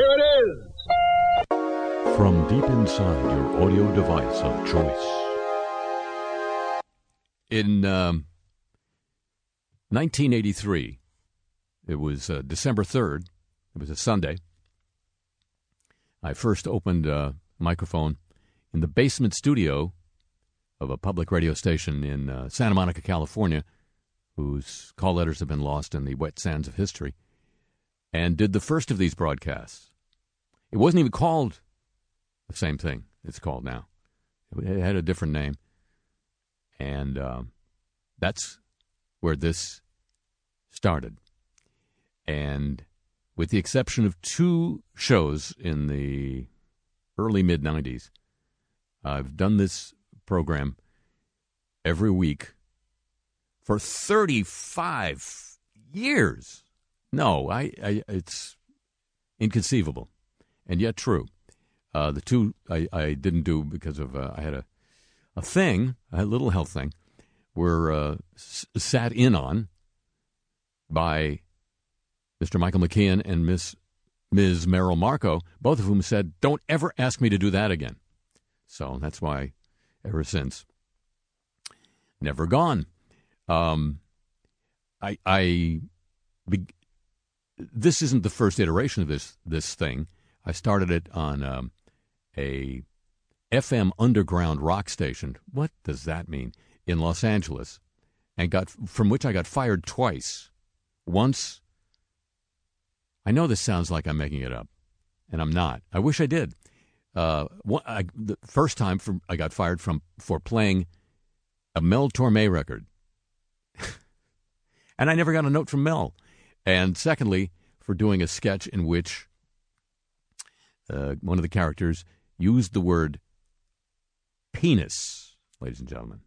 Here it is. From deep inside your audio device of choice. In um, 1983, it was uh, December 3rd, it was a Sunday. I first opened a microphone in the basement studio of a public radio station in uh, Santa Monica, California, whose call letters have been lost in the wet sands of history, and did the first of these broadcasts. It wasn't even called the same thing it's called now, it had a different name. And um, that's where this started. And with the exception of two shows in the early mid 90s, I've done this program every week for 35 years. No, I, I it's inconceivable, and yet true. Uh, the two I, I didn't do because of uh, I had a a thing, a little health thing, were uh, s- sat in on by Mr. Michael McKean and Miss Ms. Merrill Markoe, both of whom said, "Don't ever ask me to do that again." So that's why, ever since, never gone. Um, I, I, be, this isn't the first iteration of this this thing. I started it on um, a FM underground rock station. What does that mean? In Los Angeles, and got from which I got fired twice. Once, I know this sounds like I'm making it up, and I'm not. I wish I did. Uh, one, I, the first time from I got fired from for playing a Mel Torme record, and I never got a note from Mel. And secondly, for doing a sketch in which uh, one of the characters used the word penis, ladies and gentlemen.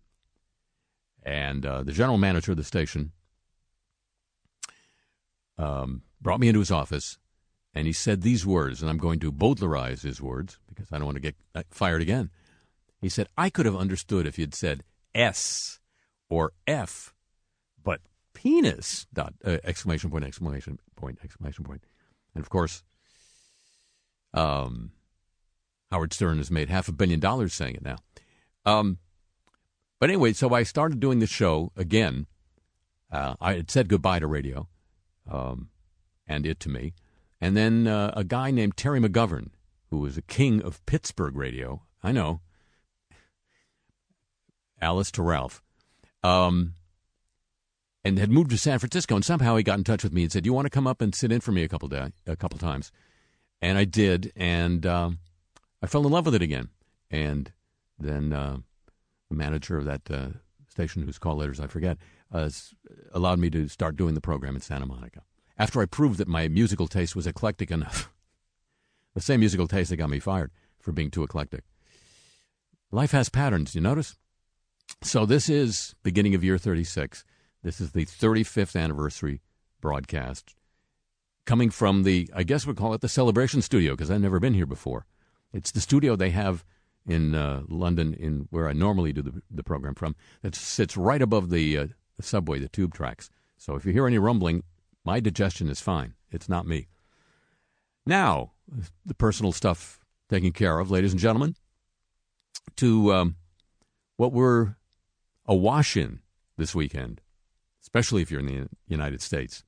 And uh, the general manager of the station um, brought me into his office and he said these words, and I'm going to Bowdlerize his words because I don't want to get uh, fired again. He said, I could have understood if you'd said S or F, but penis, dot, uh, exclamation point, exclamation point, exclamation point. And of course, um, Howard Stern has made half a billion dollars saying it now. Um, but anyway, so I started doing the show again. Uh, I had said goodbye to radio um, and it to me. And then uh, a guy named Terry McGovern, who was a king of Pittsburgh radio. I know. Alice to Ralph. Um, and had moved to San Francisco, and somehow he got in touch with me and said, "You want to come up and sit in for me a couple day, a couple times?" And I did, and um, I fell in love with it again. And then uh, the manager of that uh, station, whose call letters I forget, uh, allowed me to start doing the program in Santa Monica. After I proved that my musical taste was eclectic enough, the same musical taste that got me fired for being too eclectic. Life has patterns, you notice? So this is beginning of year 36. This is the 35th anniversary broadcast coming from the, I guess we'll call it the Celebration Studio because I've never been here before. It's the studio they have in uh, London, in where I normally do the, the program from, that sits right above the, uh, the subway, the tube tracks. So if you hear any rumbling, my digestion is fine. It's not me. Now, the personal stuff taken care of, ladies and gentlemen, to um, what we're awash in this weekend, especially if you're in the United States,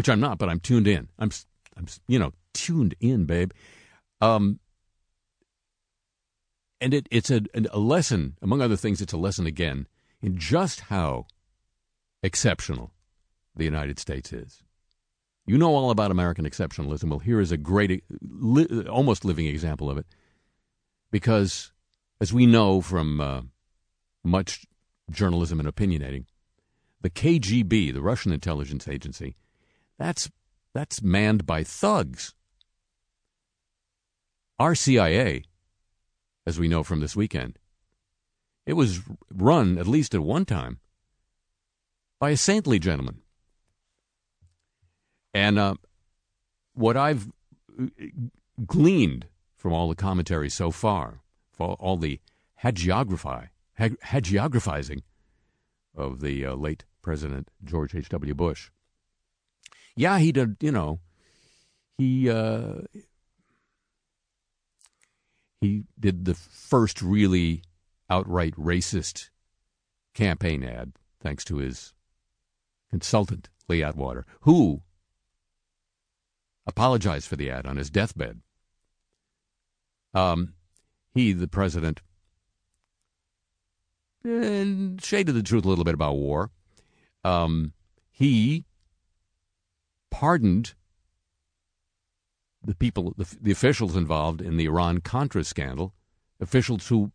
which I'm not, but I'm tuned in. I'm, I'm you know, tuned in, babe. Um, and it, it's a, a lesson, among other things, it's a lesson again in just how exceptional the United States is. You know all about American exceptionalism. Well, here is a great, li- almost living example of it. Because, as we know from uh, much journalism and opinionating, the KGB, the Russian intelligence agency, that's, that's manned by thugs. Our CIA, as we know from this weekend, it was run, at least at one time, by a saintly gentleman. And uh, what I've gleaned from all the commentary so far, for all the hagiography, hagiographizing of the uh, late President George H.W. Bush, yeah, he did, you know, he uh, he did the first really outright racist campaign ad, thanks to his consultant Lee Atwater, who apologized for the ad on his deathbed. Um, he, the president, and shaded the truth a little bit about war. Um, he pardoned the people, the, the, officials involved in the Iran Contra scandal, officials who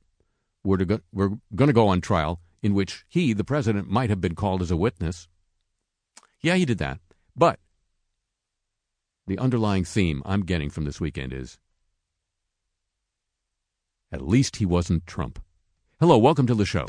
were, to go, were going to go on trial, in which he, the president, might have been called as a witness. Yeah, he did that. But the underlying theme I'm getting from this weekend is at least he wasn't Trump. Hello, welcome to the show.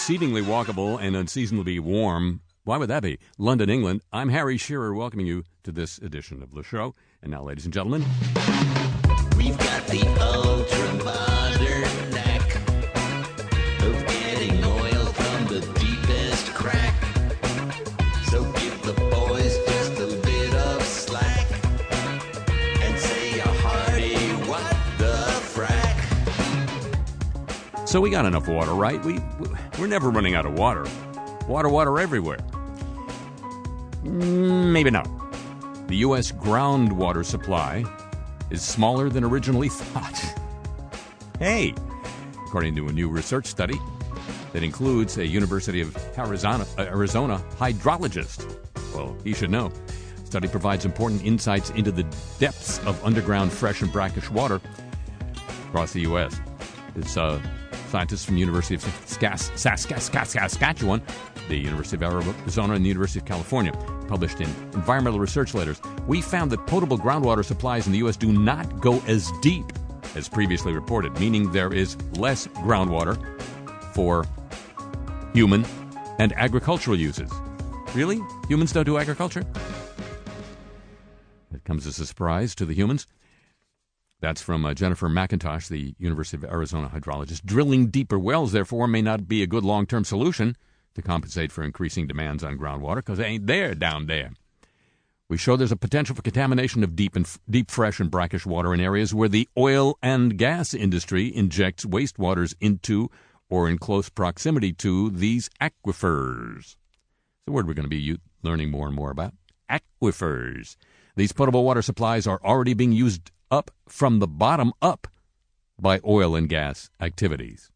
Exceedingly walkable and unseasonably warm. Why would that be? London, England. I'm Harry Shearer, welcoming you to this edition of the show. And now, ladies and gentlemen, we've got the ultra modern knack of getting oil from the deepest crack. So give the boys just a bit of slack and say a hearty what the frack. So we got enough water, right? We we're never running out of water. Water, water everywhere. Mm, maybe not. The U.S. groundwater supply is smaller than originally thought. hey, according to a new research study that includes a University of Arizona, Arizona hydrologist. Well, he should know. study provides important insights into the depths of underground fresh and brackish water across the U.S. It's uh, scientists from University of Saskatchewan, the University of Arizona, and the University of California published in Environmental Research Letters. We found that potable groundwater supplies in the U.S. do not go as deep as previously reported, meaning there is less groundwater for human and agricultural uses. Really? Humans don't do agriculture? It comes as a surprise to the humans. That's from uh, Jennifer McIntosh, the University of Arizona hydrologist. Drilling deeper wells, therefore, may not be a good long term solution to compensate for increasing demands on groundwater because they ain't there down there. We show there's a potential for contamination of deep and f- deep fresh and brackish water in areas where the oil and gas industry injects wastewaters into or in close proximity to these aquifers. It's a word we're going to be learning more and more about. Aquifers. These potable water supplies are already being used up from the bottom up by oil and gas activities.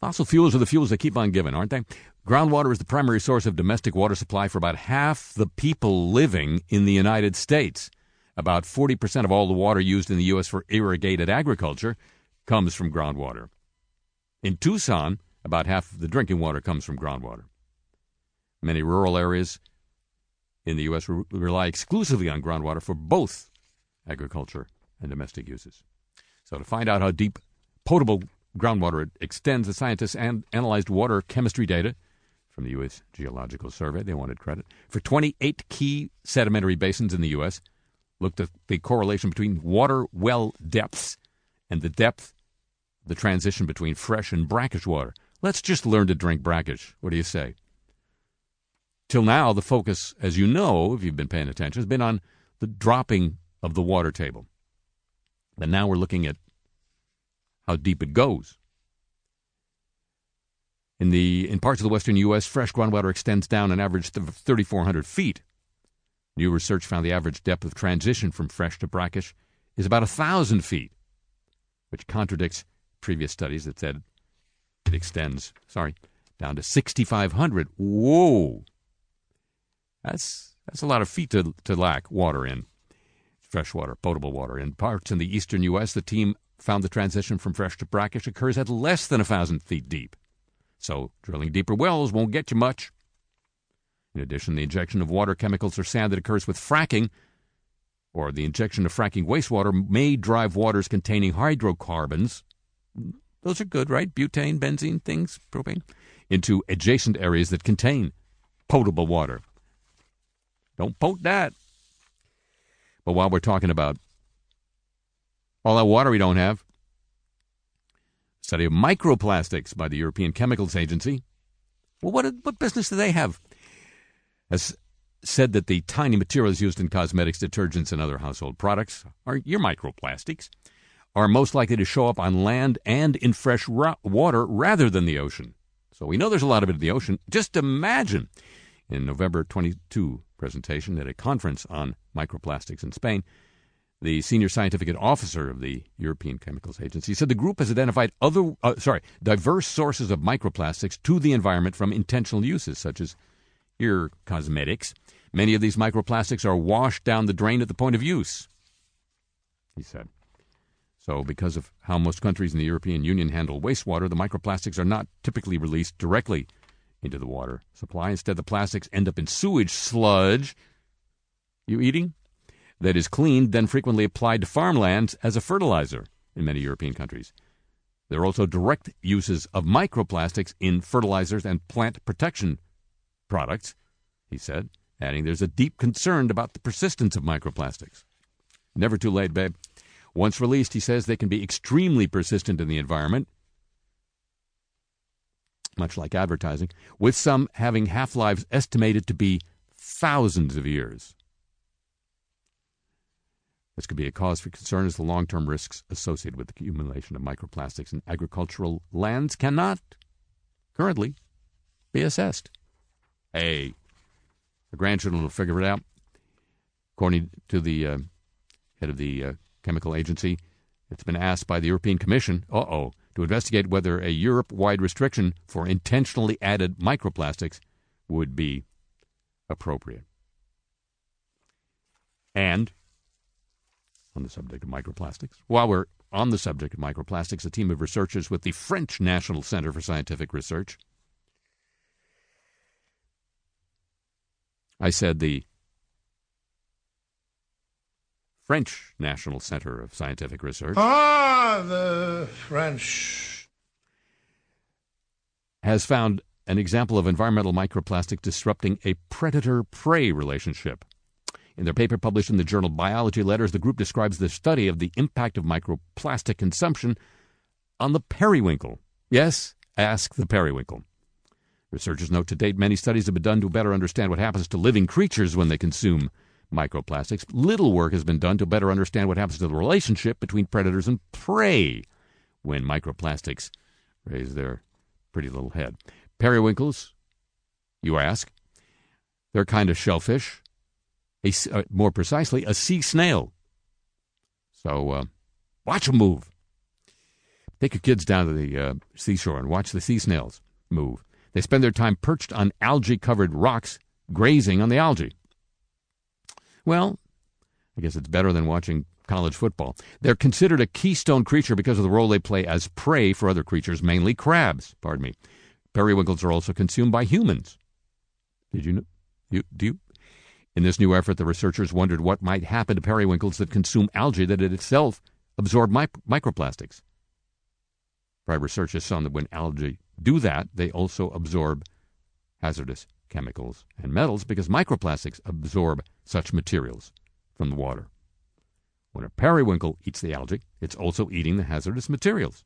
Fossil fuels are the fuels that keep on giving, aren't they? Groundwater is the primary source of domestic water supply for about half the people living in the United States. About 40% of all the water used in the U.S. for irrigated agriculture comes from groundwater. In Tucson, about half of the drinking water comes from groundwater. Many rural areas in the U.S. We rely exclusively on groundwater for both agriculture and domestic uses. So, to find out how deep potable groundwater extends, the scientists an- analyzed water chemistry data from the U.S. Geological Survey. They wanted credit for 28 key sedimentary basins in the U.S. Looked at the correlation between water well depths and the depth, the transition between fresh and brackish water. Let's just learn to drink brackish. What do you say? Till now, the focus, as you know, if you've been paying attention, has been on the dropping of the water table. But now we're looking at how deep it goes. In the in parts of the western U.S., fresh groundwater extends down an average of 3,400 feet. New research found the average depth of transition from fresh to brackish is about 1,000 feet, which contradicts previous studies that said it extends, sorry, down to 6,500. Whoa! That's that's a lot of feet to, to lack water in, fresh water, potable water. In parts in the eastern U.S., the team found the transition from fresh to brackish occurs at less than a thousand feet deep. So drilling deeper wells won't get you much. In addition, the injection of water chemicals or sand that occurs with fracking, or the injection of fracking wastewater, may drive waters containing hydrocarbons. Those are good, right? Butane, benzene, things, propane, into adjacent areas that contain potable water. Don't poke that. But while we're talking about all that water we don't have, study of microplastics by the European Chemicals Agency. Well, what, what business do they have? Has said that the tiny materials used in cosmetics, detergents, and other household products are your microplastics are most likely to show up on land and in fresh ra- water rather than the ocean. So we know there's a lot of it in the ocean. Just imagine in November 22 presentation at a conference on microplastics in Spain, the senior scientific officer of the European Chemicals Agency said the group has identified other uh, sorry diverse sources of microplastics to the environment from intentional uses such as ear cosmetics. Many of these microplastics are washed down the drain at the point of use. He said. So, because of how most countries in the European Union handle wastewater, the microplastics are not typically released directly into the water supply. Instead, the plastics end up in sewage sludge. You eating? That is cleaned, then frequently applied to farmlands as a fertilizer in many European countries. There are also direct uses of microplastics in fertilizers and plant protection products, he said, adding there's a deep concern about the persistence of microplastics. Never too late, babe. Once released, he says they can be extremely persistent in the environment much like advertising, with some having half lives estimated to be thousands of years. This could be a cause for concern as the long term risks associated with the accumulation of microplastics in agricultural lands cannot currently be assessed. Hey, the grandchildren will figure it out. According to the uh, head of the uh, chemical agency, it's been asked by the European Commission, uh oh, to investigate whether a Europe wide restriction for intentionally added microplastics would be appropriate. And on the subject of microplastics, while we're on the subject of microplastics, a team of researchers with the French National Center for Scientific Research. I said the French National Center of Scientific Research. Ah, the French. Has found an example of environmental microplastic disrupting a predator prey relationship. In their paper published in the journal Biology Letters, the group describes the study of the impact of microplastic consumption on the periwinkle. Yes, ask the periwinkle. Researchers note to date many studies have been done to better understand what happens to living creatures when they consume microplastics. Little work has been done to better understand what happens to the relationship between predators and prey when microplastics raise their pretty little head. Periwinkles, you ask, they're kind of shellfish a, uh, more precisely, a sea snail. So uh, watch them move. Take your kids down to the uh, seashore and watch the sea snails move. They spend their time perched on algae covered rocks, grazing on the algae. Well, I guess it's better than watching college football. They're considered a keystone creature because of the role they play as prey for other creatures, mainly crabs. Pardon me. Periwinkles are also consumed by humans. Did you know? You, do you in this new effort, the researchers wondered what might happen to periwinkles that consume algae that it itself absorb mi- microplastics. Prior research has shown that when algae do that, they also absorb hazardous chemicals and metals because microplastics absorb such materials from the water. When a periwinkle eats the algae, it's also eating the hazardous materials.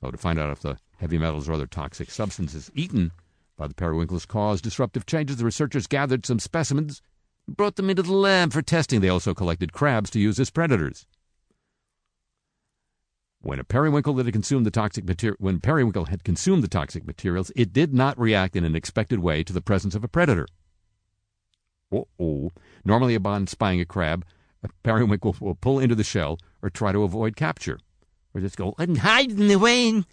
So, to find out if the heavy metals or other toxic substances eaten by the periwinkles cause disruptive changes, the researchers gathered some specimens and brought them into the lab for testing. They also collected crabs to use as predators. When a periwinkle that had consumed the toxic material, when periwinkle had consumed the toxic materials, it did not react in an expected way to the presence of a predator. Oh, normally upon spying a crab, a periwinkle will pull into the shell or try to avoid capture, or just go and hide in the rain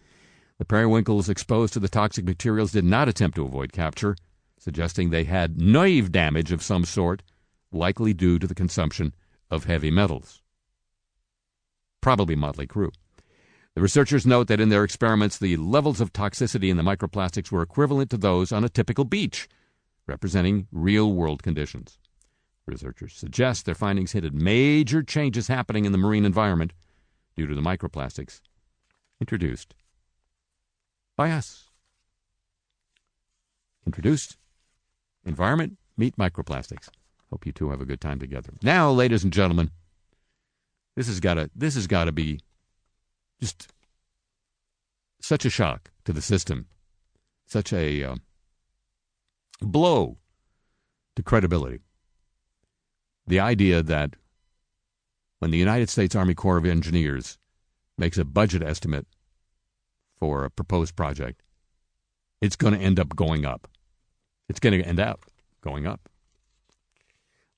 the periwinkles exposed to the toxic materials did not attempt to avoid capture, suggesting they had nerve damage of some sort, likely due to the consumption of heavy metals. Probably Motley Crue. The researchers note that in their experiments, the levels of toxicity in the microplastics were equivalent to those on a typical beach, representing real world conditions. Researchers suggest their findings hint at major changes happening in the marine environment due to the microplastics introduced by us. Introduced Environment, Meet Microplastics. Hope you two have a good time together. Now, ladies and gentlemen, this has got to this has got to be just such a shock to the system, such a uh, blow to credibility. The idea that when the United States Army Corps of Engineers makes a budget estimate for a proposed project, it's going to end up going up. It's going to end up going up.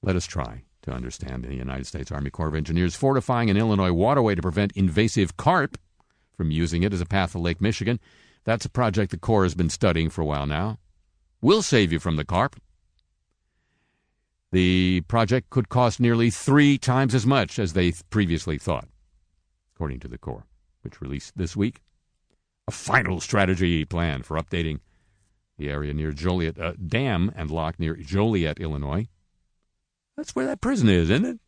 Let us try to understand the United States Army Corps of Engineers fortifying an Illinois waterway to prevent invasive carp from using it as a path to Lake Michigan. That's a project the Corps has been studying for a while now. We'll save you from the carp. The project could cost nearly three times as much as they previously thought, according to the Corps, which released this week a final strategy plan for updating the area near Joliet uh, Dam and Lock near Joliet, Illinois. That's where that prison is, isn't it?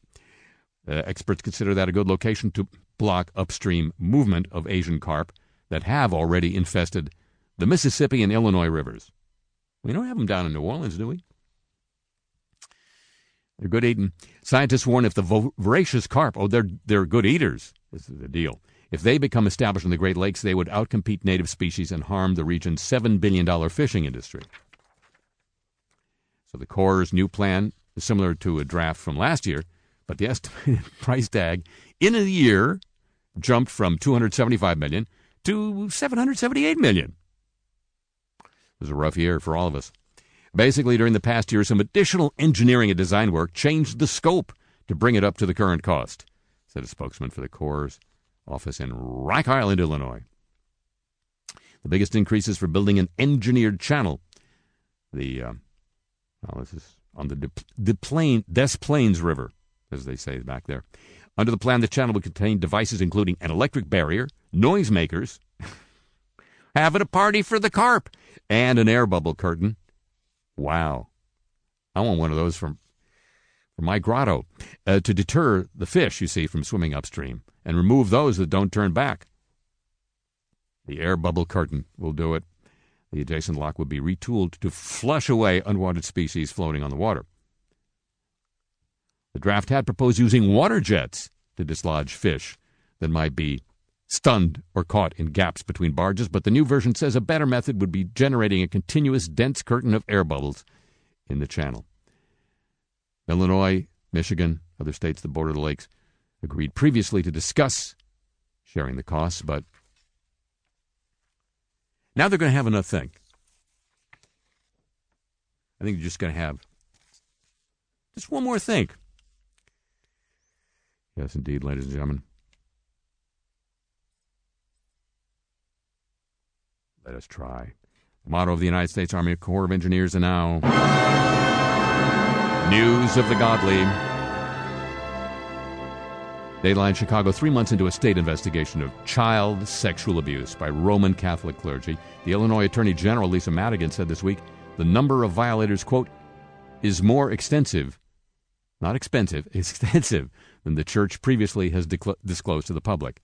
Uh, experts consider that a good location to block upstream movement of Asian carp that have already infested the Mississippi and Illinois rivers. We don't have them down in New Orleans, do we? They're good eating. Scientists warn if the voracious carp, oh, they're, they're good eaters, this is the deal. If they become established in the Great Lakes, they would outcompete native species and harm the region's $7 billion fishing industry. So the Corps' new plan similar to a draft from last year, but the estimated price tag in a year jumped from 275 million to 778 million. It was a rough year for all of us. Basically, during the past year, some additional engineering and design work changed the scope to bring it up to the current cost, said a spokesman for the Corps' office in Rock Island, Illinois. The biggest increases for building an engineered channel. The uh, well, this is on the, Des Plaines River, as they say back there. Under the plan, the channel would contain devices including an electric barrier, noisemakers, having a party for the carp, and an air bubble curtain. Wow. I want one of those from, from my grotto uh, to deter the fish, you see, from swimming upstream and remove those that don't turn back. The air bubble curtain will do it. The adjacent lock would be retooled to flush away unwanted species floating on the water. The draft had proposed using water jets to dislodge fish that might be stunned or caught in gaps between barges, but the new version says a better method would be generating a continuous dense curtain of air bubbles in the channel. Illinois, Michigan, other states that border the lakes agreed previously to discuss sharing the costs, but now they're going to have another thing. I think you're just going to have just one more thing. Yes, indeed, ladies and gentlemen. Let us try. The motto of the United States Army Corps of Engineers and now News of the Godly. Dayline Chicago, three months into a state investigation of child sexual abuse by Roman Catholic clergy. The Illinois Attorney General, Lisa Madigan, said this week the number of violators, quote, is more extensive, not expensive, extensive, than the church previously has disclosed to the public.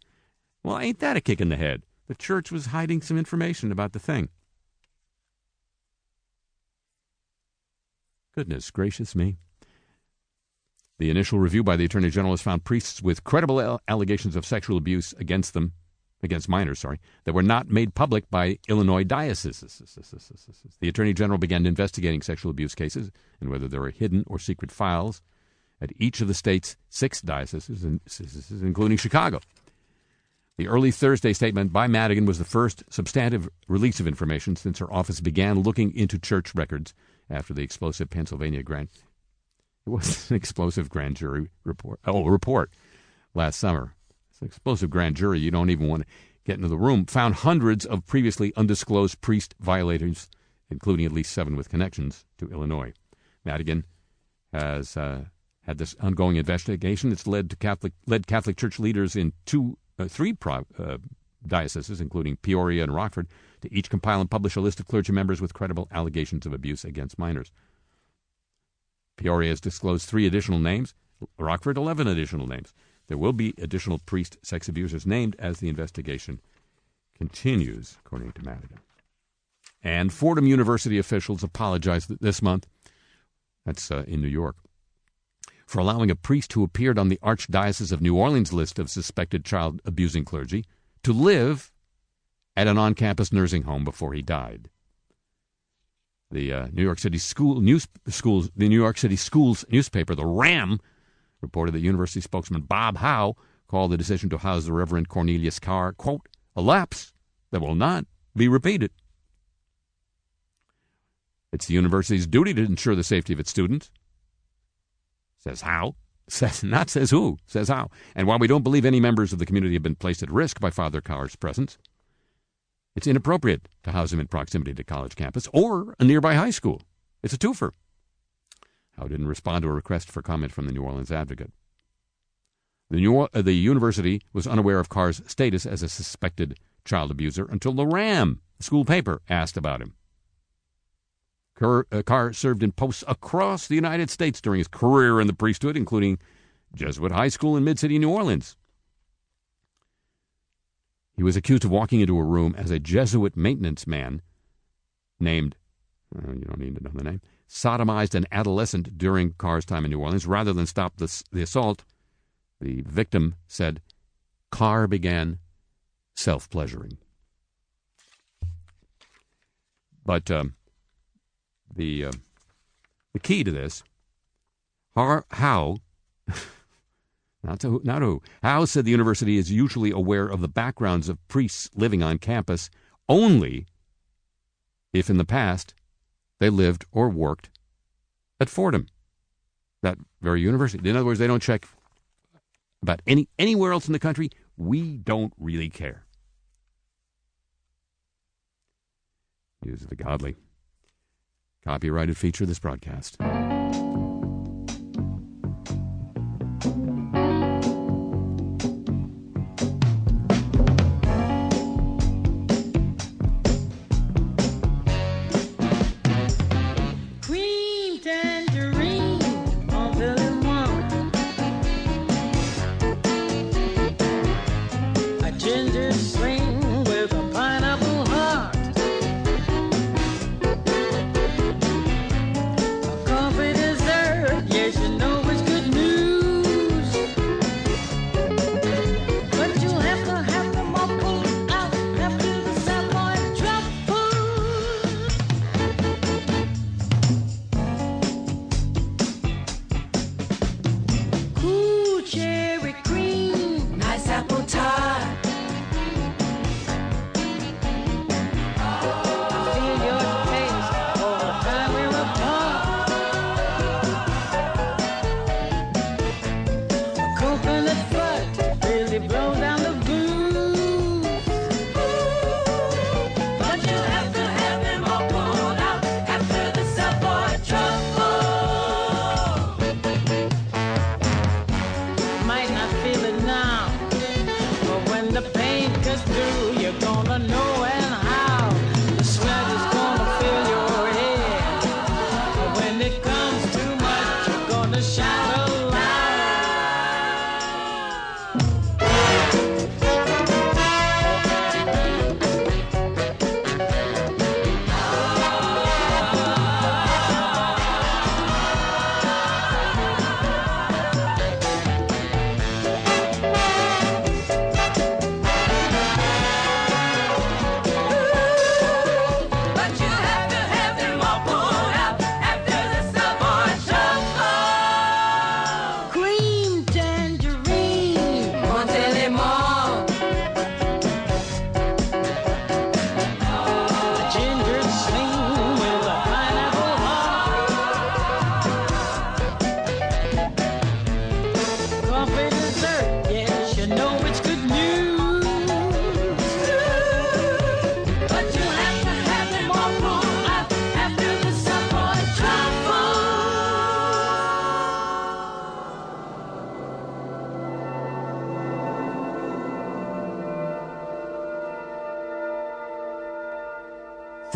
Well, ain't that a kick in the head? The church was hiding some information about the thing. Goodness gracious me. The initial review by the Attorney General has found priests with credible allegations of sexual abuse against them, against minors, sorry, that were not made public by Illinois dioceses. The Attorney General began investigating sexual abuse cases and whether there were hidden or secret files at each of the state's six dioceses, including Chicago. The early Thursday statement by Madigan was the first substantive release of information since her office began looking into church records after the explosive Pennsylvania grand it was an explosive grand jury report. Oh, report last summer. It's an explosive grand jury. You don't even want to get into the room. Found hundreds of previously undisclosed priest violators, including at least seven with connections to Illinois. Madigan has uh, had this ongoing investigation. It's led to Catholic led Catholic Church leaders in two, uh, three pro, uh, dioceses, including Peoria and Rockford, to each compile and publish a list of clergy members with credible allegations of abuse against minors. Peoria has disclosed three additional names, Rockford, 11 additional names. There will be additional priest sex abusers named as the investigation continues, according to Madigan. And Fordham University officials apologized this month, that's uh, in New York, for allowing a priest who appeared on the Archdiocese of New Orleans list of suspected child abusing clergy to live at an on campus nursing home before he died. The uh, New York City school news schools, the New York City schools newspaper, the Ram, reported that university spokesman Bob Howe called the decision to house the Reverend Cornelius Carr, quote, a lapse that will not be repeated. It's the university's duty to ensure the safety of its students. Says Howe. Says not says who. Says how. And while we don't believe any members of the community have been placed at risk by Father Carr's presence, it's inappropriate to house him in proximity to college campus or a nearby high school. It's a twofer. Howe didn't respond to a request for comment from the New Orleans Advocate. The, New, uh, the university was unaware of Carr's status as a suspected child abuser until the Ram, the school paper, asked about him. Carr, uh, Carr served in posts across the United States during his career in the priesthood, including Jesuit High School in Mid City, New Orleans. He was accused of walking into a room as a Jesuit maintenance man named, well, you don't need to know the name, sodomized an adolescent during Carr's time in New Orleans. Rather than stop the, the assault, the victim said Carr began self pleasuring. But um, the uh, the key to this, how not, to, not who. Howe said the university is usually aware of the backgrounds of priests living on campus only if in the past they lived or worked at Fordham, that very university. In other words, they don't check about any anywhere else in the country. We don't really care. News of the godly. Copyrighted feature of this broadcast.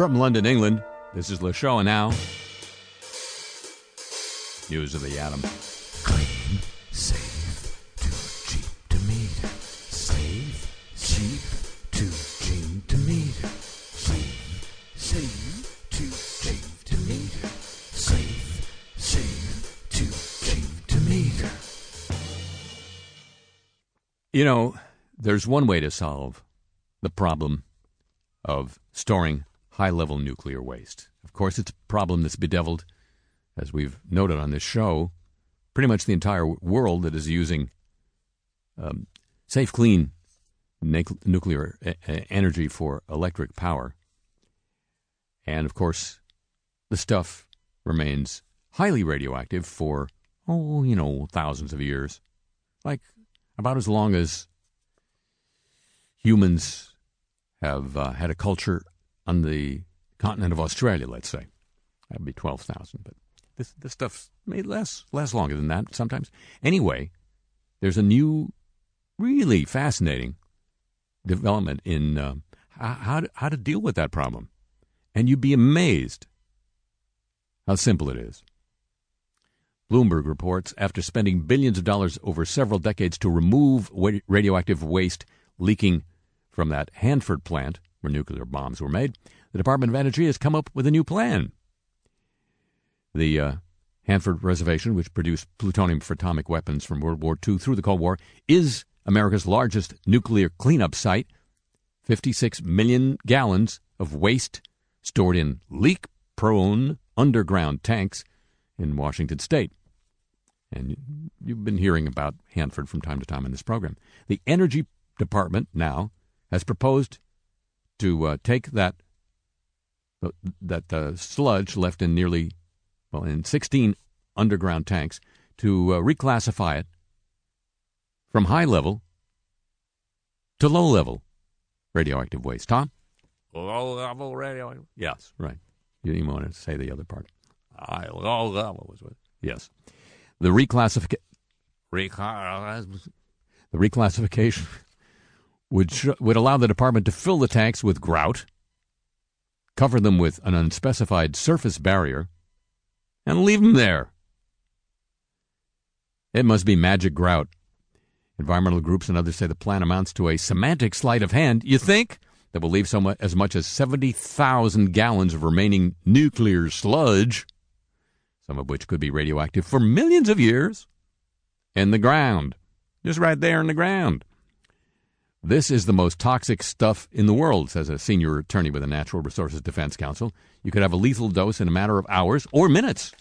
From London, England, this is Le Show now. News of the atom. Clean, safe, too cheap to meter. Cheap, too cheap to meter. Safe, too cheap to meter. Safe, too cheap to meter. You know, there's one way to solve the problem of storing high level nuclear waste. Of course, it's a problem that's bedeviled, as we've noted on this show, pretty much the entire world that is using um, safe, clean nuclear energy for electric power. And of course, the stuff remains highly radioactive for, oh, you know, thousands of years. Like about as long as humans have uh, had a culture on the continent of Australia, let's say. That would be 12,000. But this, this stuff may last, last longer than that sometimes. Anyway, there's a new, really fascinating development in uh, how, to, how to deal with that problem. And you'd be amazed how simple it is. Bloomberg reports after spending billions of dollars over several decades to remove radioactive waste leaking from that Hanford plant where nuclear bombs were made, the Department of Energy has come up with a new plan. The uh, Hanford Reservation, which produced plutonium for atomic weapons from World War II through the Cold War, is America's largest nuclear cleanup site. 56 million gallons of waste stored in leak prone underground tanks in Washington state. And you've been hearing about Hanford from time to time in this program. The Energy Department now has proposed to uh, take that that uh, sludge left in nearly well in 16 underground tanks to uh, reclassify it from high level to low level radioactive waste. Tom? Low level radioactive. Yes, right. You didn't want to say the other part. High low level was what. Yes. The reclassification. Reclass- the reclassification would sh- would allow the department to fill the tanks with grout, cover them with an unspecified surface barrier, and leave them there. It must be magic grout. Environmental groups and others say the plan amounts to a semantic sleight of hand. You think? That will leave so much, as much as 70,000 gallons of remaining nuclear sludge, some of which could be radioactive for millions of years, in the ground. Just right there in the ground. This is the most toxic stuff in the world, says a senior attorney with the Natural Resources Defense Council. You could have a lethal dose in a matter of hours or minutes.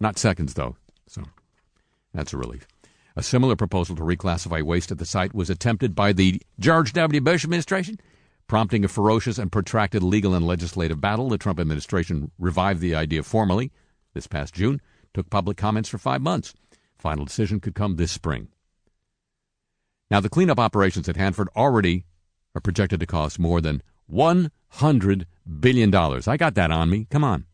Not seconds, though. So that's a relief. A similar proposal to reclassify waste at the site was attempted by the George W. Bush administration, prompting a ferocious and protracted legal and legislative battle. The Trump administration revived the idea formally this past June, took public comments for five months. Final decision could come this spring. Now, the cleanup operations at Hanford already are projected to cost more than $100 billion. I got that on me. Come on.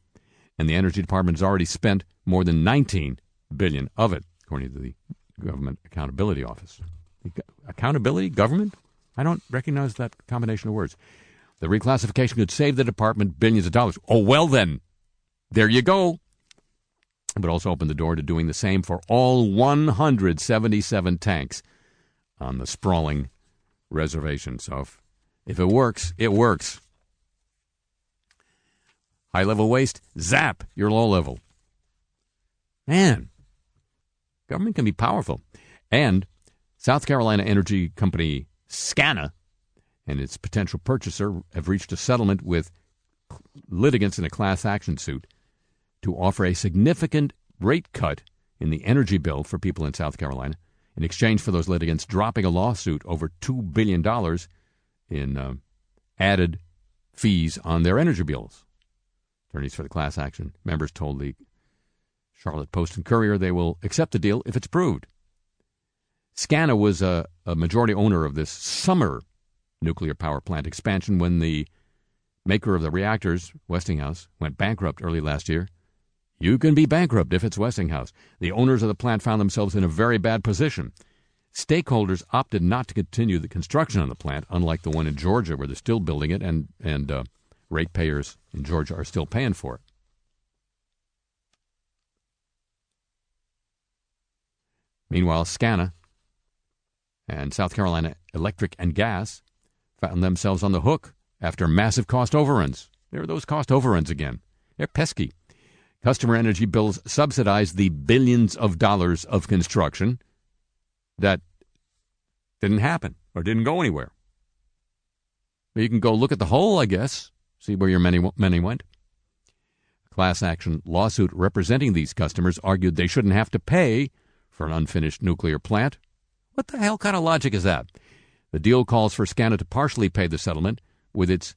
And the Energy Department has already spent more than 19 billion of it, according to the Government Accountability Office. Accountability? Government? I don't recognize that combination of words. The reclassification could save the department billions of dollars. Oh, well, then, there you go. But also open the door to doing the same for all 177 tanks on the sprawling reservation. So if, if it works, it works. High level waste, zap, you're low level. Man, government can be powerful. And South Carolina energy company SCANA and its potential purchaser have reached a settlement with litigants in a class action suit to offer a significant rate cut in the energy bill for people in South Carolina in exchange for those litigants dropping a lawsuit over $2 billion in uh, added fees on their energy bills. Attorneys for the class action members told the Charlotte Post and Courier they will accept the deal if it's proved. SCANA was a, a majority owner of this summer nuclear power plant expansion when the maker of the reactors, Westinghouse, went bankrupt early last year. You can be bankrupt if it's Westinghouse. The owners of the plant found themselves in a very bad position. Stakeholders opted not to continue the construction on the plant, unlike the one in Georgia, where they're still building it, and and uh, ratepayers in Georgia are still paying for it. Meanwhile, SCANA and South Carolina Electric and Gas found themselves on the hook after massive cost overruns. There are those cost overruns again. They're pesky. Customer energy bills subsidize the billions of dollars of construction that didn't happen or didn't go anywhere. You can go look at the whole, I guess, see where your money, money went. A class action lawsuit representing these customers argued they shouldn't have to pay for an unfinished nuclear plant. What the hell kind of logic is that? The deal calls for SCANA to partially pay the settlement with its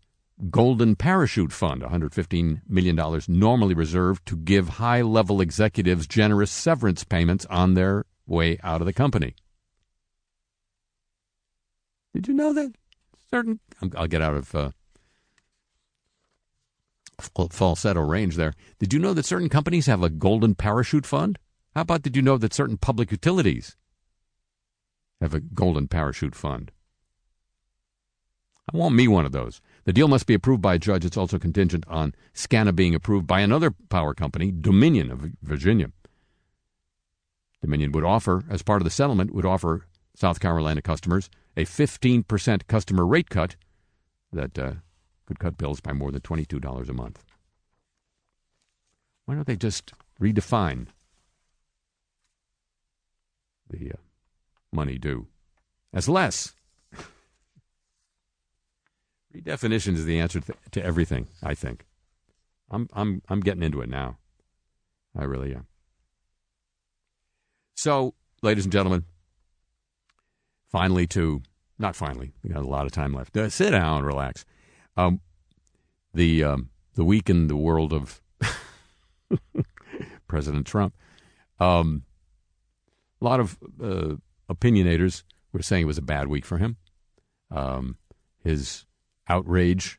Golden Parachute Fund, $115 million normally reserved to give high level executives generous severance payments on their way out of the company. Did you know that? Certain, I'll get out of uh, falsetto range there. Did you know that certain companies have a Golden Parachute Fund? How about did you know that certain public utilities have a Golden Parachute Fund? I want me one of those. The deal must be approved by a judge. It's also contingent on SCANA being approved by another power company, Dominion of Virginia. Dominion would offer, as part of the settlement, would offer South Carolina customers a 15% customer rate cut that uh, could cut bills by more than $22 a month. Why don't they just redefine the uh, money due as less? Redefinition is the answer to, everything, I think. I'm, I'm, I'm getting into it now. I really am. So, ladies and gentlemen, finally to, not finally, we got a lot of time left. Uh, sit down, and relax. Um, the, um, the week in the world of President Trump. Um, a lot of uh, opinionators were saying it was a bad week for him. Um, his outrage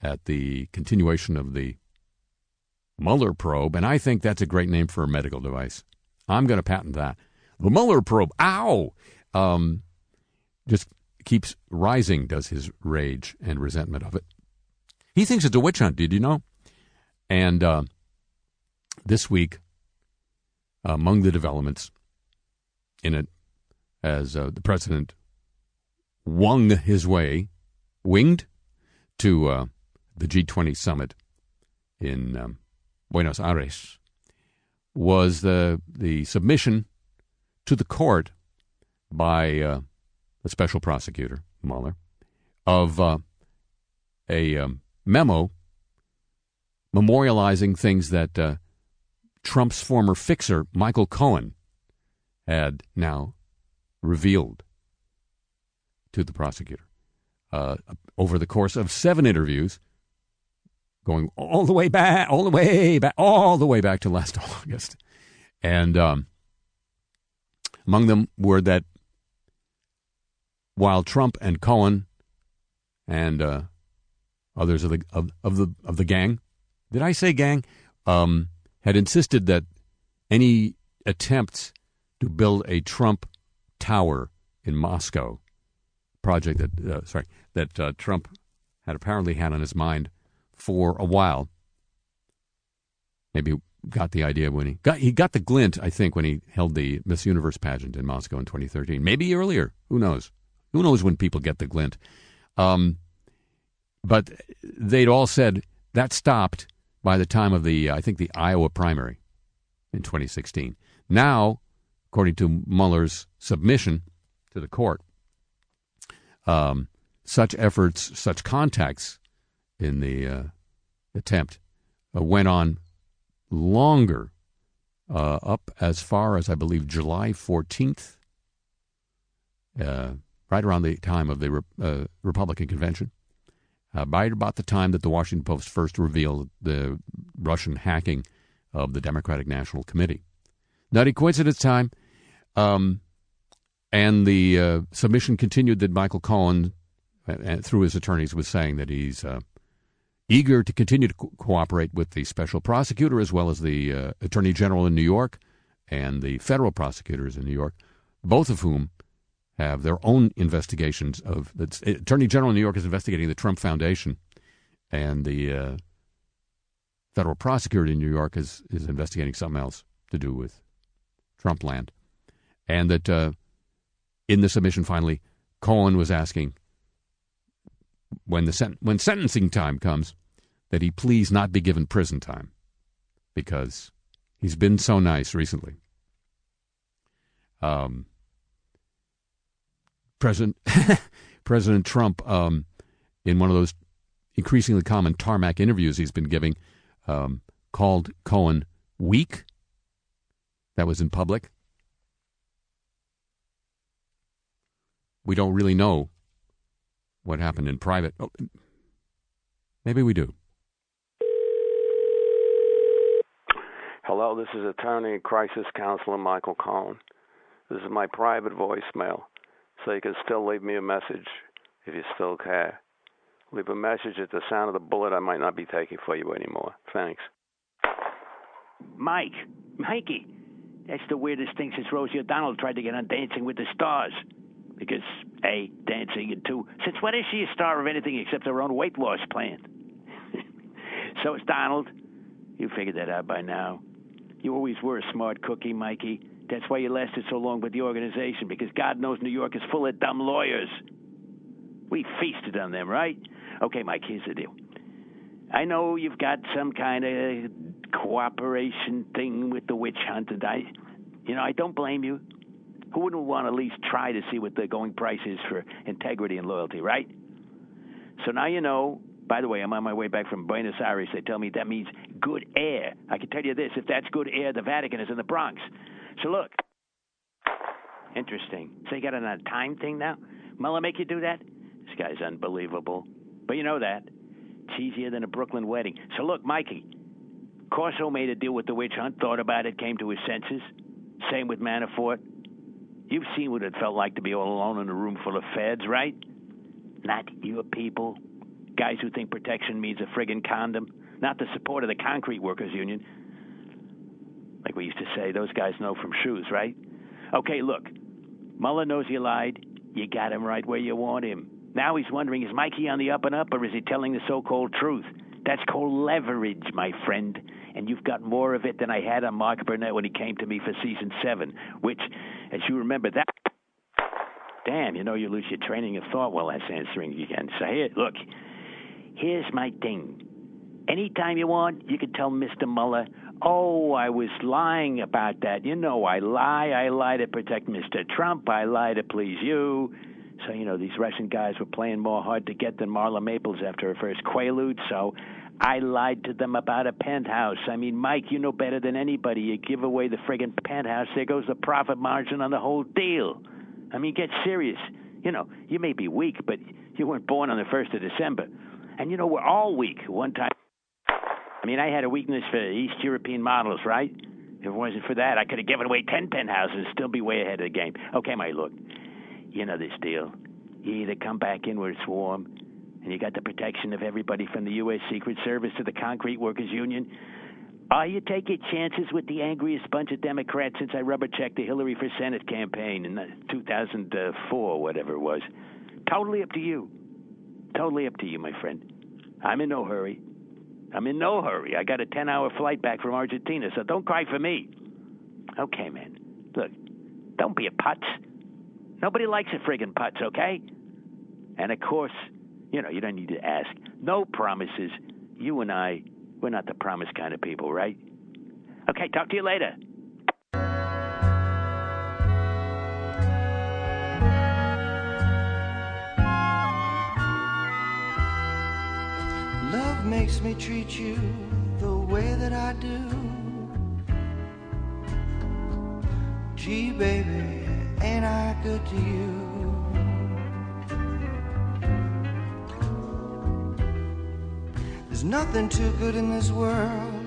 at the continuation of the Mueller probe, and I think that's a great name for a medical device. I'm going to patent that. The Mueller probe. Ow! Um, just keeps rising, does his rage and resentment of it. He thinks it's a witch hunt, did you know? And uh, this week, among the developments in it, as uh, the president wung his way, winged to uh, the G20 summit in um, Buenos Aires, was the the submission to the court by uh, the special prosecutor Mueller of uh, a um, memo memorializing things that uh, Trump's former fixer Michael Cohen had now revealed to the prosecutor uh, over the course of seven interviews, going all the way back, all the way back, all the way back to last August, and um, among them were that while Trump and Cohen and uh, others of the of, of, the of the gang, did I say gang? Um, had insisted that any attempts to build a Trump tower in Moscow, project that uh, sorry that uh, Trump had apparently had on his mind for a while. Maybe got the idea when he got he got the glint, I think, when he held the Miss Universe pageant in Moscow in 2013. Maybe earlier. Who knows? Who knows when people get the glint? Um, but they'd all said that stopped by the time of the I think the Iowa primary in 2016. Now, according to Mueller's submission to the court, um, such efforts, such contacts in the uh, attempt uh, went on longer, uh, up as far as I believe July 14th, uh, right around the time of the uh, Republican convention. Uh, by about the time that the Washington Post first revealed the Russian hacking of the Democratic National Committee. Nutty coincidence time. Um, and the uh, submission continued that Michael Cohen, uh, through his attorneys, was saying that he's uh, eager to continue to co- cooperate with the special prosecutor as well as the uh, attorney general in New York and the federal prosecutors in New York, both of whom have their own investigations of the attorney general in New York is investigating the Trump Foundation, and the uh, federal prosecutor in New York is is investigating something else to do with Trump land, and that uh, in the submission finally, Cohen was asking when the sen- when sentencing time comes that he please not be given prison time because he's been so nice recently. Um, President President Trump, um, in one of those increasingly common tarmac interviews he's been giving, um, called Cohen weak. That was in public. We don't really know what happened in private. Oh, maybe we do. Hello, this is attorney and crisis counselor Michael Cohen. This is my private voicemail so you can still leave me a message if you still care. Leave a message at the sound of the bullet I might not be taking for you anymore. Thanks. Mike, Mikey, that's the weirdest thing since Rosie O'Donnell tried to get on Dancing with the Stars. Because, A, dancing, and two, since when is she a star of anything except her own weight loss plan? so it's Donald. You figured that out by now. You always were a smart cookie, Mikey. That's why you lasted so long with the organization, because God knows New York is full of dumb lawyers. We feasted on them, right? Okay, Mike, here's the deal. I know you've got some kind of cooperation thing with the witch hunt, and I, you know, I don't blame you. Who wouldn't want to at least try to see what the going price is for integrity and loyalty, right? So now you know. By the way, I'm on my way back from Buenos Aires. They tell me that means good air. I can tell you this: if that's good air, the Vatican is in the Bronx. So look, interesting. So you got a time thing now? Mueller make you do that? This guy's unbelievable. But you know that. It's easier than a Brooklyn wedding. So look, Mikey, Corsi made a deal with the witch hunt, thought about it, came to his senses. Same with Manafort. You've seen what it felt like to be all alone in a room full of feds, right? Not your people. Guys who think protection means a friggin' condom. not the support of the concrete workers union. Like we used to say, those guys know from shoes, right? Okay, look, Mueller knows you lied. You got him right where you want him. Now he's wondering is Mikey on the up and up or is he telling the so called truth? That's called leverage, my friend. And you've got more of it than I had on Mark Burnett when he came to me for season seven, which, as you remember, that. Damn, you know you lose your training of thought while that's answering again. So here, look, here's my thing. Anytime you want, you can tell Mr. Mueller, oh, I was lying about that. You know, I lie. I lie to protect Mr. Trump. I lie to please you. So, you know, these Russian guys were playing more hard to get than Marla Maples after her first Quaalude. So I lied to them about a penthouse. I mean, Mike, you know better than anybody. You give away the friggin' penthouse, there goes the profit margin on the whole deal. I mean, get serious. You know, you may be weak, but you weren't born on the 1st of December. And, you know, we're all weak one time. I mean, I had a weakness for East European models, right? If it wasn't for that, I could have given away 10 penthouses and still be way ahead of the game. Okay, my look you know this deal. You either come back in where it's warm, and you got the protection of everybody from the U.S. Secret Service to the Concrete Workers Union, or you take your chances with the angriest bunch of Democrats since I rubber checked the Hillary for Senate campaign in 2004, whatever it was. Totally up to you. Totally up to you, my friend. I'm in no hurry. I'm in no hurry. I got a 10 hour flight back from Argentina, so don't cry for me. Okay, man. Look, don't be a putz. Nobody likes a friggin' putz, okay? And of course, you know, you don't need to ask. No promises. You and I, we're not the promise kind of people, right? Okay, talk to you later. Love makes me treat you the way that I do. Gee, baby, ain't I good to you? There's nothing too good in this world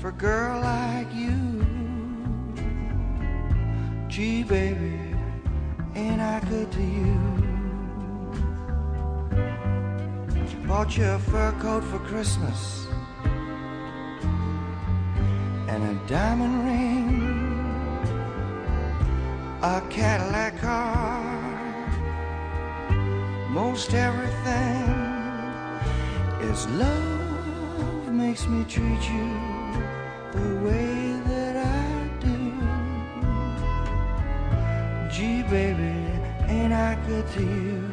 for a girl like you. Gee, baby, ain't I good to you? Bought you a fur coat for Christmas and a diamond ring a Cadillac car. Most everything is love makes me treat you the way that I do. Gee, baby, ain't I good to you?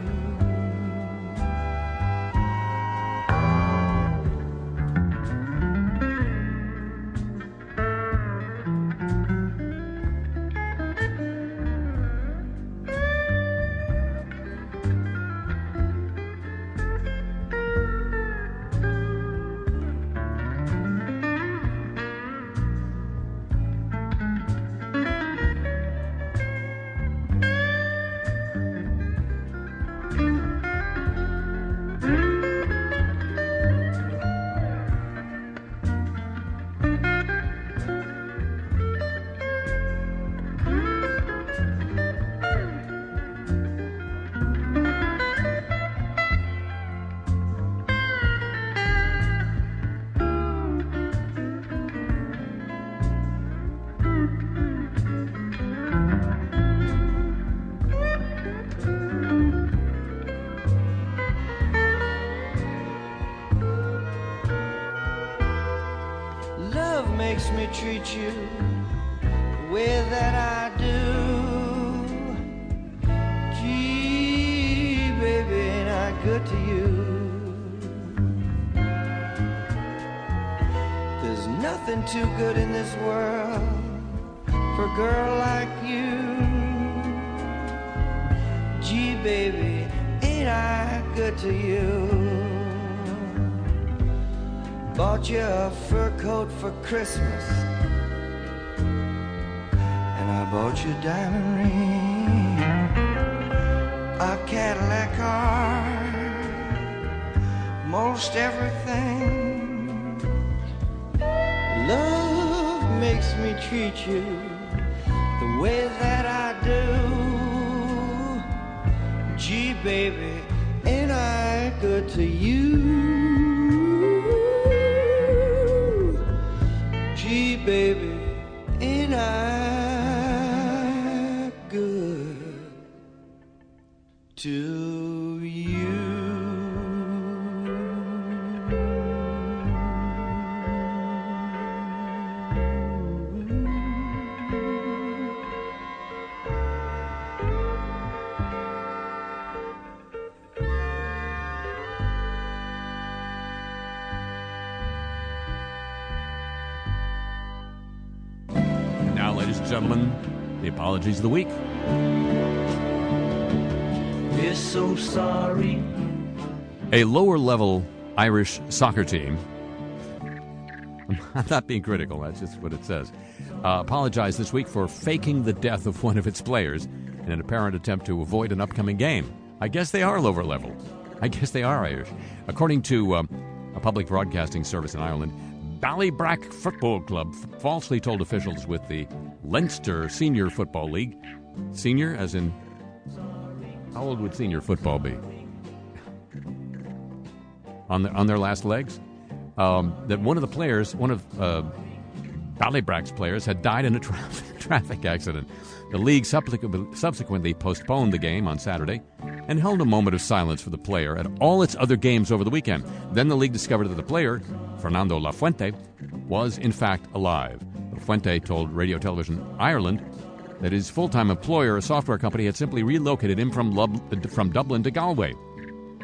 Baby, ain't I good to you? Bought you a fur coat for Christmas. And I bought you a diamond ring. A Cadillac car. Most everything. Love makes me treat you the way that I baby, ain't I good to you? Gee, baby. A lower level Irish soccer team. I'm not being critical, that's just what it says. Uh, apologized this week for faking the death of one of its players in an apparent attempt to avoid an upcoming game. I guess they are lower level. I guess they are Irish. According to um, a public broadcasting service in Ireland, Ballybrack Football Club falsely told officials with the Leinster Senior Football League, senior as in, how old would senior football be? On their on their last legs. Um, that one of the players, one of uh, Ballybrack's players, had died in a tra- traffic accident. The league subsequently, postponed the game on Saturday and held a moment of silence for the player at all its other games over the weekend. Then the league discovered that the player, Fernando Lafuente, was in fact alive. Lafuente told Radio Television Ireland that his full-time employer, a software company, had simply relocated him from, Lub- from Dublin to Galway.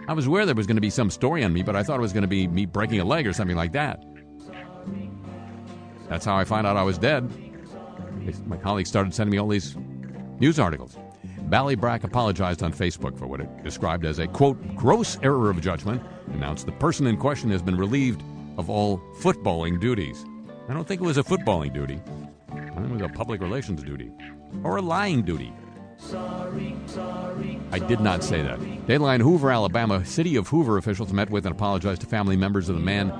I was aware there was going to be some story on me, but I thought it was going to be me breaking a leg or something like that. That's how I found out I was dead. My colleagues started sending me all these news articles. Ballybrack apologized on Facebook for what it described as a, quote, gross error of judgment, announced the person in question has been relieved of all footballing duties. I don't think it was a footballing duty. I think it was a public relations duty. Or a lying duty. I did not say that. Dayline Hoover, Alabama. City of Hoover officials met with and apologized to family members of the man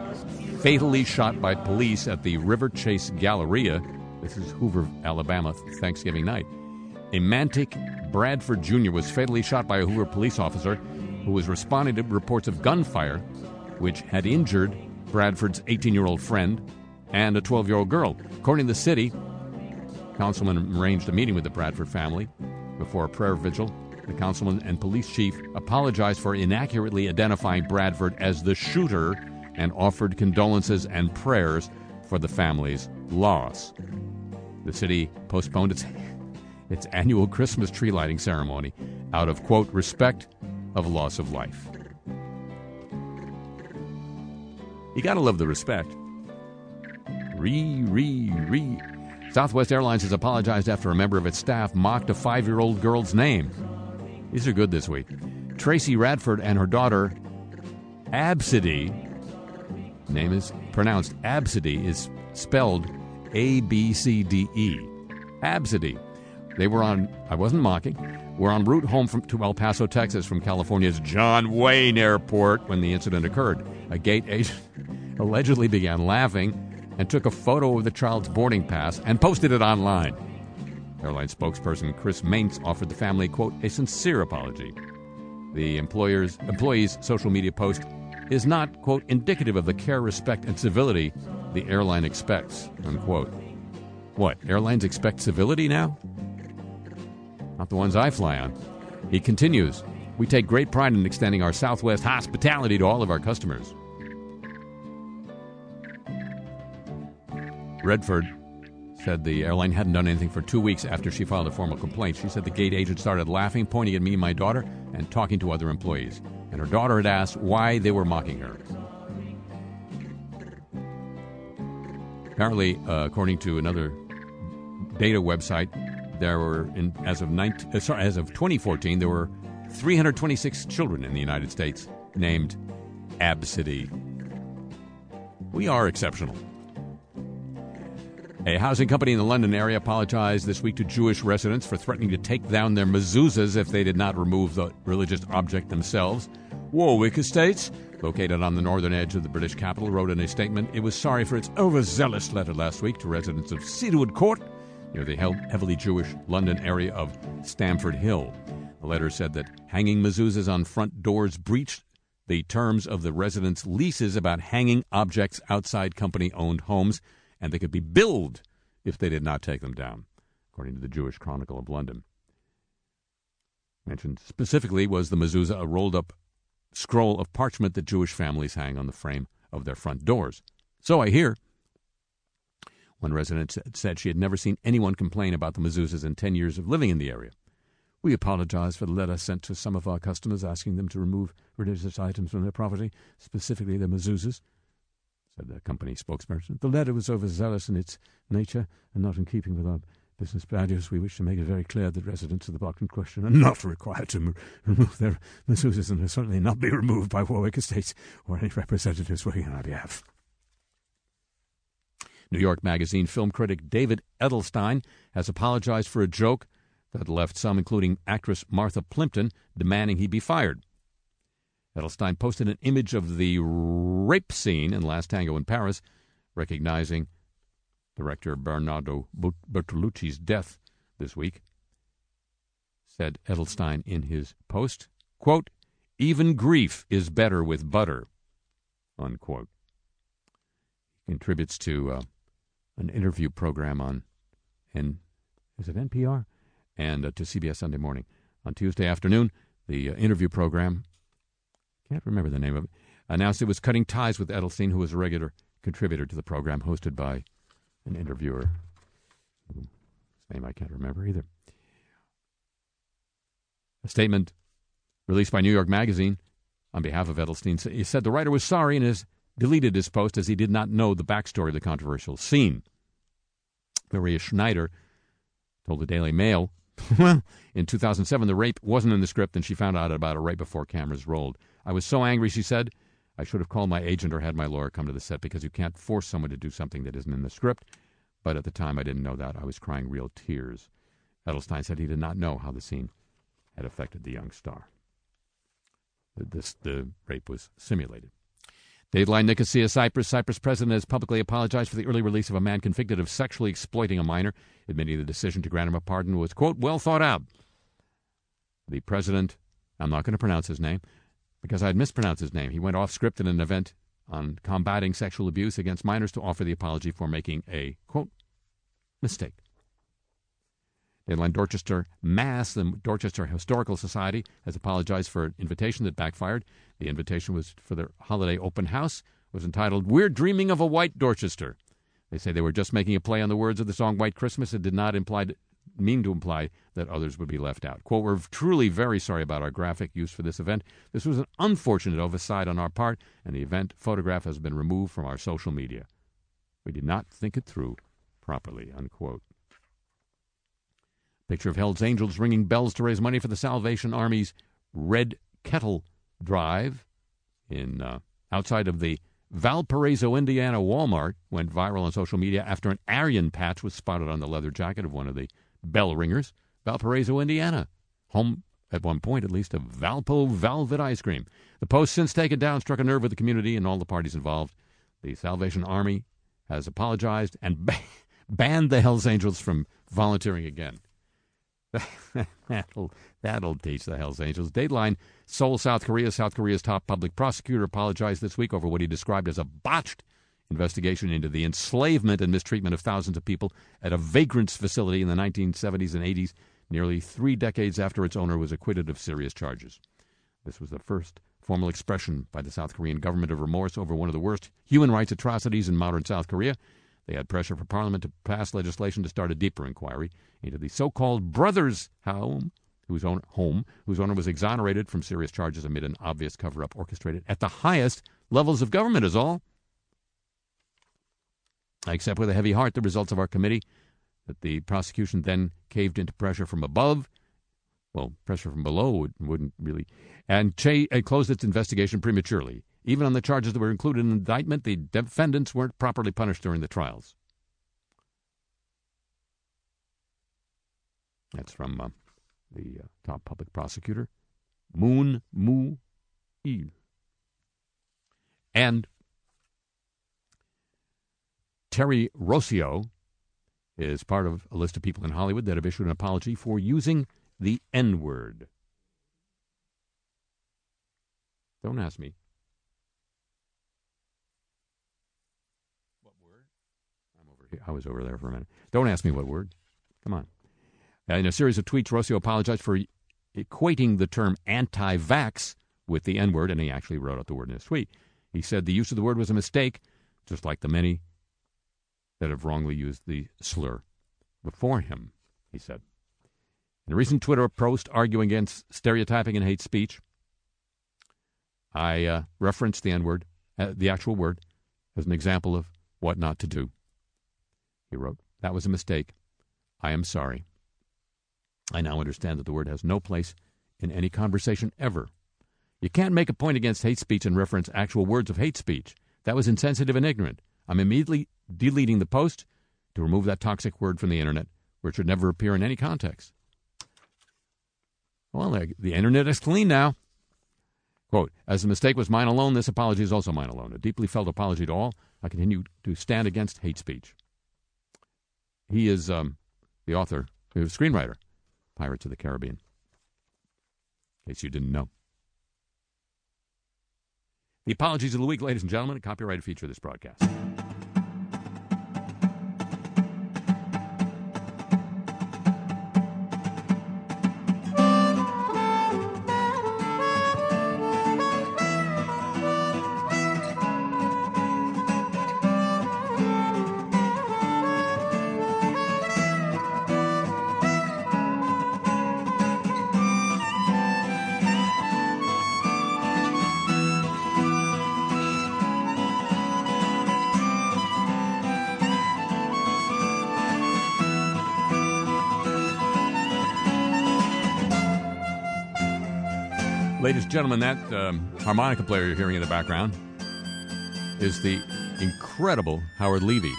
fatally shot by police at the Riverchase Galleria. This is Hoover, Alabama, Thanksgiving night. Emantic Bradford Jr. was fatally shot by a Hoover police officer who was responding to reports of gunfire, which had injured Bradford's 18 year old friend and a 12 year old girl. According to the city, councilman arranged a meeting with the Bradford family before a prayer vigil. The councilman and police chief apologized for inaccurately identifying Bradford as the shooter and offered condolences and prayers for the family's loss. The city postponed its, its annual Christmas tree lighting ceremony out of, quote, respect of loss of life. You gotta love the respect. Re, re, re. Southwest Airlines has apologized after a member of its staff mocked a five year old girl's name. These are good this week. Tracy Radford and her daughter, Absidy, name is pronounced Absidy, is spelled A B C D E. Absidy. They were on, I wasn't mocking, were en route home from, to El Paso, Texas from California's John Wayne Airport when the incident occurred. A gate agent allegedly began laughing and took a photo of the child's boarding pass and posted it online. Airline spokesperson Chris Mainz offered the family, quote, a sincere apology. The employer's employee's social media post is not, quote, indicative of the care, respect, and civility the airline expects, unquote. What, airlines expect civility now? Not the ones I fly on. He continues, we take great pride in extending our Southwest hospitality to all of our customers. Redford said the airline hadn't done anything for two weeks after she filed a formal complaint. She said the gate agent started laughing, pointing at me and my daughter, and talking to other employees. And her daughter had asked why they were mocking her. Apparently, uh, according to another data website, there were, in, as of 19, uh, sorry, as of 2014, there were 326 children in the United States named Absidy. We are exceptional. A housing company in the London area apologized this week to Jewish residents for threatening to take down their mezuzahs if they did not remove the religious object themselves. Warwick Estates, located on the northern edge of the British capital, wrote in a statement it was sorry for its overzealous letter last week to residents of Cedarwood Court, near the heavily Jewish London area of Stamford Hill. The letter said that hanging mezuzahs on front doors breached the terms of the residents' leases about hanging objects outside company owned homes and they could be billed if they did not take them down, according to the Jewish Chronicle of London. Mentioned specifically was the mezuzah, a rolled up scroll of parchment that Jewish families hang on the frame of their front doors. So I hear. One resident said she had never seen anyone complain about the mezuzahs in 10 years of living in the area. We apologize for the letter sent to some of our customers asking them to remove religious items from their property, specifically the mezuzahs, said the company spokesperson. The letter was overzealous in its nature and not in keeping with our business values. We wish to make it very clear that residents of the block in question are not required to remove their mezuzahs and will certainly not be removed by Warwick Estates or any representatives working on our behalf. New York Magazine film critic David Edelstein has apologized for a joke that left some, including actress Martha Plimpton, demanding he be fired. Edelstein posted an image of the rape scene in Last Tango in Paris, recognizing director Bernardo Bertolucci's death this week. Said Edelstein in his post, quote, even grief is better with butter, unquote. He contributes to uh, an interview program on, and is it NPR? And uh, to CBS Sunday Morning. On Tuesday afternoon, the uh, interview program, can't remember the name of it, announced it was cutting ties with Edelstein, who was a regular contributor to the program, hosted by an interviewer. His name I can't remember either. A statement released by New York Magazine on behalf of Edelstein he said the writer was sorry and has deleted his post as he did not know the backstory of the controversial scene. Maria Schneider told the Daily Mail, well, in 2007, the rape wasn't in the script, and she found out about it right before cameras rolled. I was so angry, she said, I should have called my agent or had my lawyer come to the set because you can't force someone to do something that isn't in the script. But at the time, I didn't know that. I was crying real tears. Edelstein said he did not know how the scene had affected the young star. This, the rape was simulated. Dateline Nicosia, Cyprus. Cyprus president has publicly apologized for the early release of a man convicted of sexually exploiting a minor, admitting the decision to grant him a pardon was, quote, well thought out. The president, I'm not going to pronounce his name because I had mispronounced his name. He went off script in an event on combating sexual abuse against minors to offer the apology for making a, quote, mistake. Dateline Dorchester Mass, the Dorchester Historical Society, has apologized for an invitation that backfired. The invitation was for their holiday open house, It was entitled We're Dreaming of a White Dorchester. They say they were just making a play on the words of the song White Christmas. It did not imply mean to imply that others would be left out. Quote, We're truly very sorry about our graphic used for this event. This was an unfortunate oversight on our part, and the event photograph has been removed from our social media. We did not think it through properly, unquote. Picture of Hell's Angels ringing bells to raise money for the Salvation Army's Red Kettle Drive in uh, outside of the Valparaiso, Indiana Walmart went viral on social media after an Aryan patch was spotted on the leather jacket of one of the bell ringers. Valparaiso, Indiana, home at one point at least of Valpo Velvet ice cream. The post since taken down struck a nerve with the community and all the parties involved. The Salvation Army has apologized and ba- banned the Hells Angels from volunteering again. that'll, that'll teach the Hells Angels. Dateline, Seoul, South Korea. South Korea's top public prosecutor apologized this week over what he described as a botched investigation into the enslavement and mistreatment of thousands of people at a vagrants facility in the 1970s and 80s, nearly three decades after its owner was acquitted of serious charges. This was the first formal expression by the South Korean government of remorse over one of the worst human rights atrocities in modern South Korea. They had pressure for Parliament to pass legislation to start a deeper inquiry into the so-called brothers' home, whose home, whose owner was exonerated from serious charges amid an obvious cover-up orchestrated at the highest levels of government. Is all. I accept with a heavy heart the results of our committee that the prosecution then caved into pressure from above. Well, pressure from below would, wouldn't really, and cha- closed its investigation prematurely. Even on the charges that were included in the indictment, the defendants weren't properly punished during the trials. That's from uh, the uh, top public prosecutor, Moon Moo Il. And Terry Rossio is part of a list of people in Hollywood that have issued an apology for using the N word. Don't ask me. What word? I'm over here. I was over there for a minute. Don't ask me what word. Come on. Uh, in a series of tweets, Rossio apologized for equating the term anti vax with the N word, and he actually wrote out the word in his tweet. He said the use of the word was a mistake, just like the many that have wrongly used the slur before him, he said. In a recent Twitter post arguing against stereotyping and hate speech, I uh, referenced the N word, uh, the actual word, as an example of what not to do. He wrote, That was a mistake. I am sorry. I now understand that the word has no place in any conversation ever. You can't make a point against hate speech and reference actual words of hate speech. That was insensitive and ignorant. I'm immediately deleting the post to remove that toxic word from the internet, where it should never appear in any context. Well, the internet is clean now. Quote, as the mistake was mine alone, this apology is also mine alone. A deeply felt apology to all. I continue to stand against hate speech. He is um, the author, the screenwriter, Pirates of the Caribbean. In case you didn't know. The apologies of the week, ladies and gentlemen, a copyrighted feature of this broadcast. Ladies and gentlemen, that um, harmonica player you're hearing in the background is the incredible Howard Levy.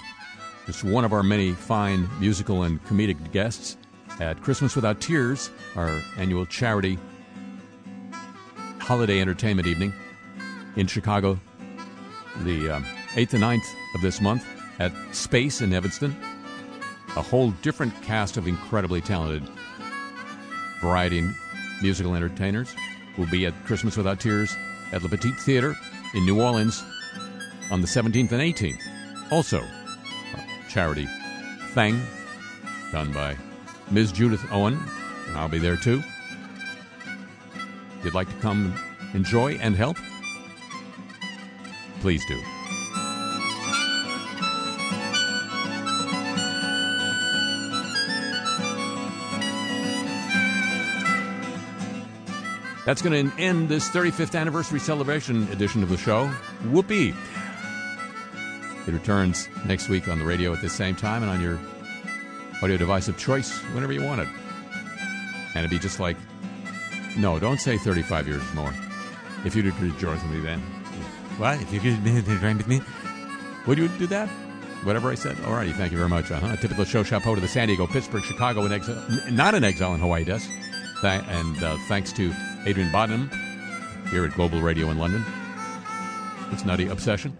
It's one of our many fine musical and comedic guests at Christmas Without Tears, our annual charity holiday entertainment evening in Chicago, the um, 8th and 9th of this month at Space in Evanston. A whole different cast of incredibly talented variety musical entertainers will be at Christmas Without Tears at Le Petit Theater in New Orleans on the 17th and 18th. Also, charity thing done by Ms. Judith Owen, and I'll be there too. If you'd like to come enjoy and help, please do. That's going to end this 35th anniversary celebration edition of the show. Whoopee! It returns next week on the radio at the same time and on your audio device of choice whenever you want it. And it'd be just like, no, don't say 35 years more. If you could join with me then. What? If you could join with me? Would you do that? Whatever I said. Alrighty, thank you very much. Uh-huh. Typical show chapeau to the San Diego, Pittsburgh, Chicago, and exile, not an exile in Hawaii desk. And uh, thanks to Adrian Bodnam here at Global Radio in London. It's Nutty Obsession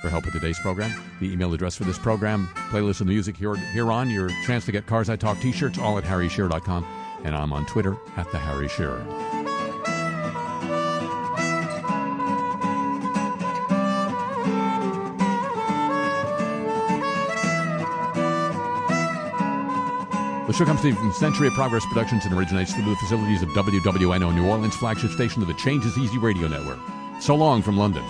for help with today's program. The email address for this program, playlist of the music here, here on, your chance to get Cars I Talk t-shirts, all at harryshearer.com. And I'm on Twitter at the Harry Shearer. Show comes to you from Century of Progress Productions and originates through the facilities of WWNO New Orleans, flagship station of the Changes Easy Radio Network. So long from London.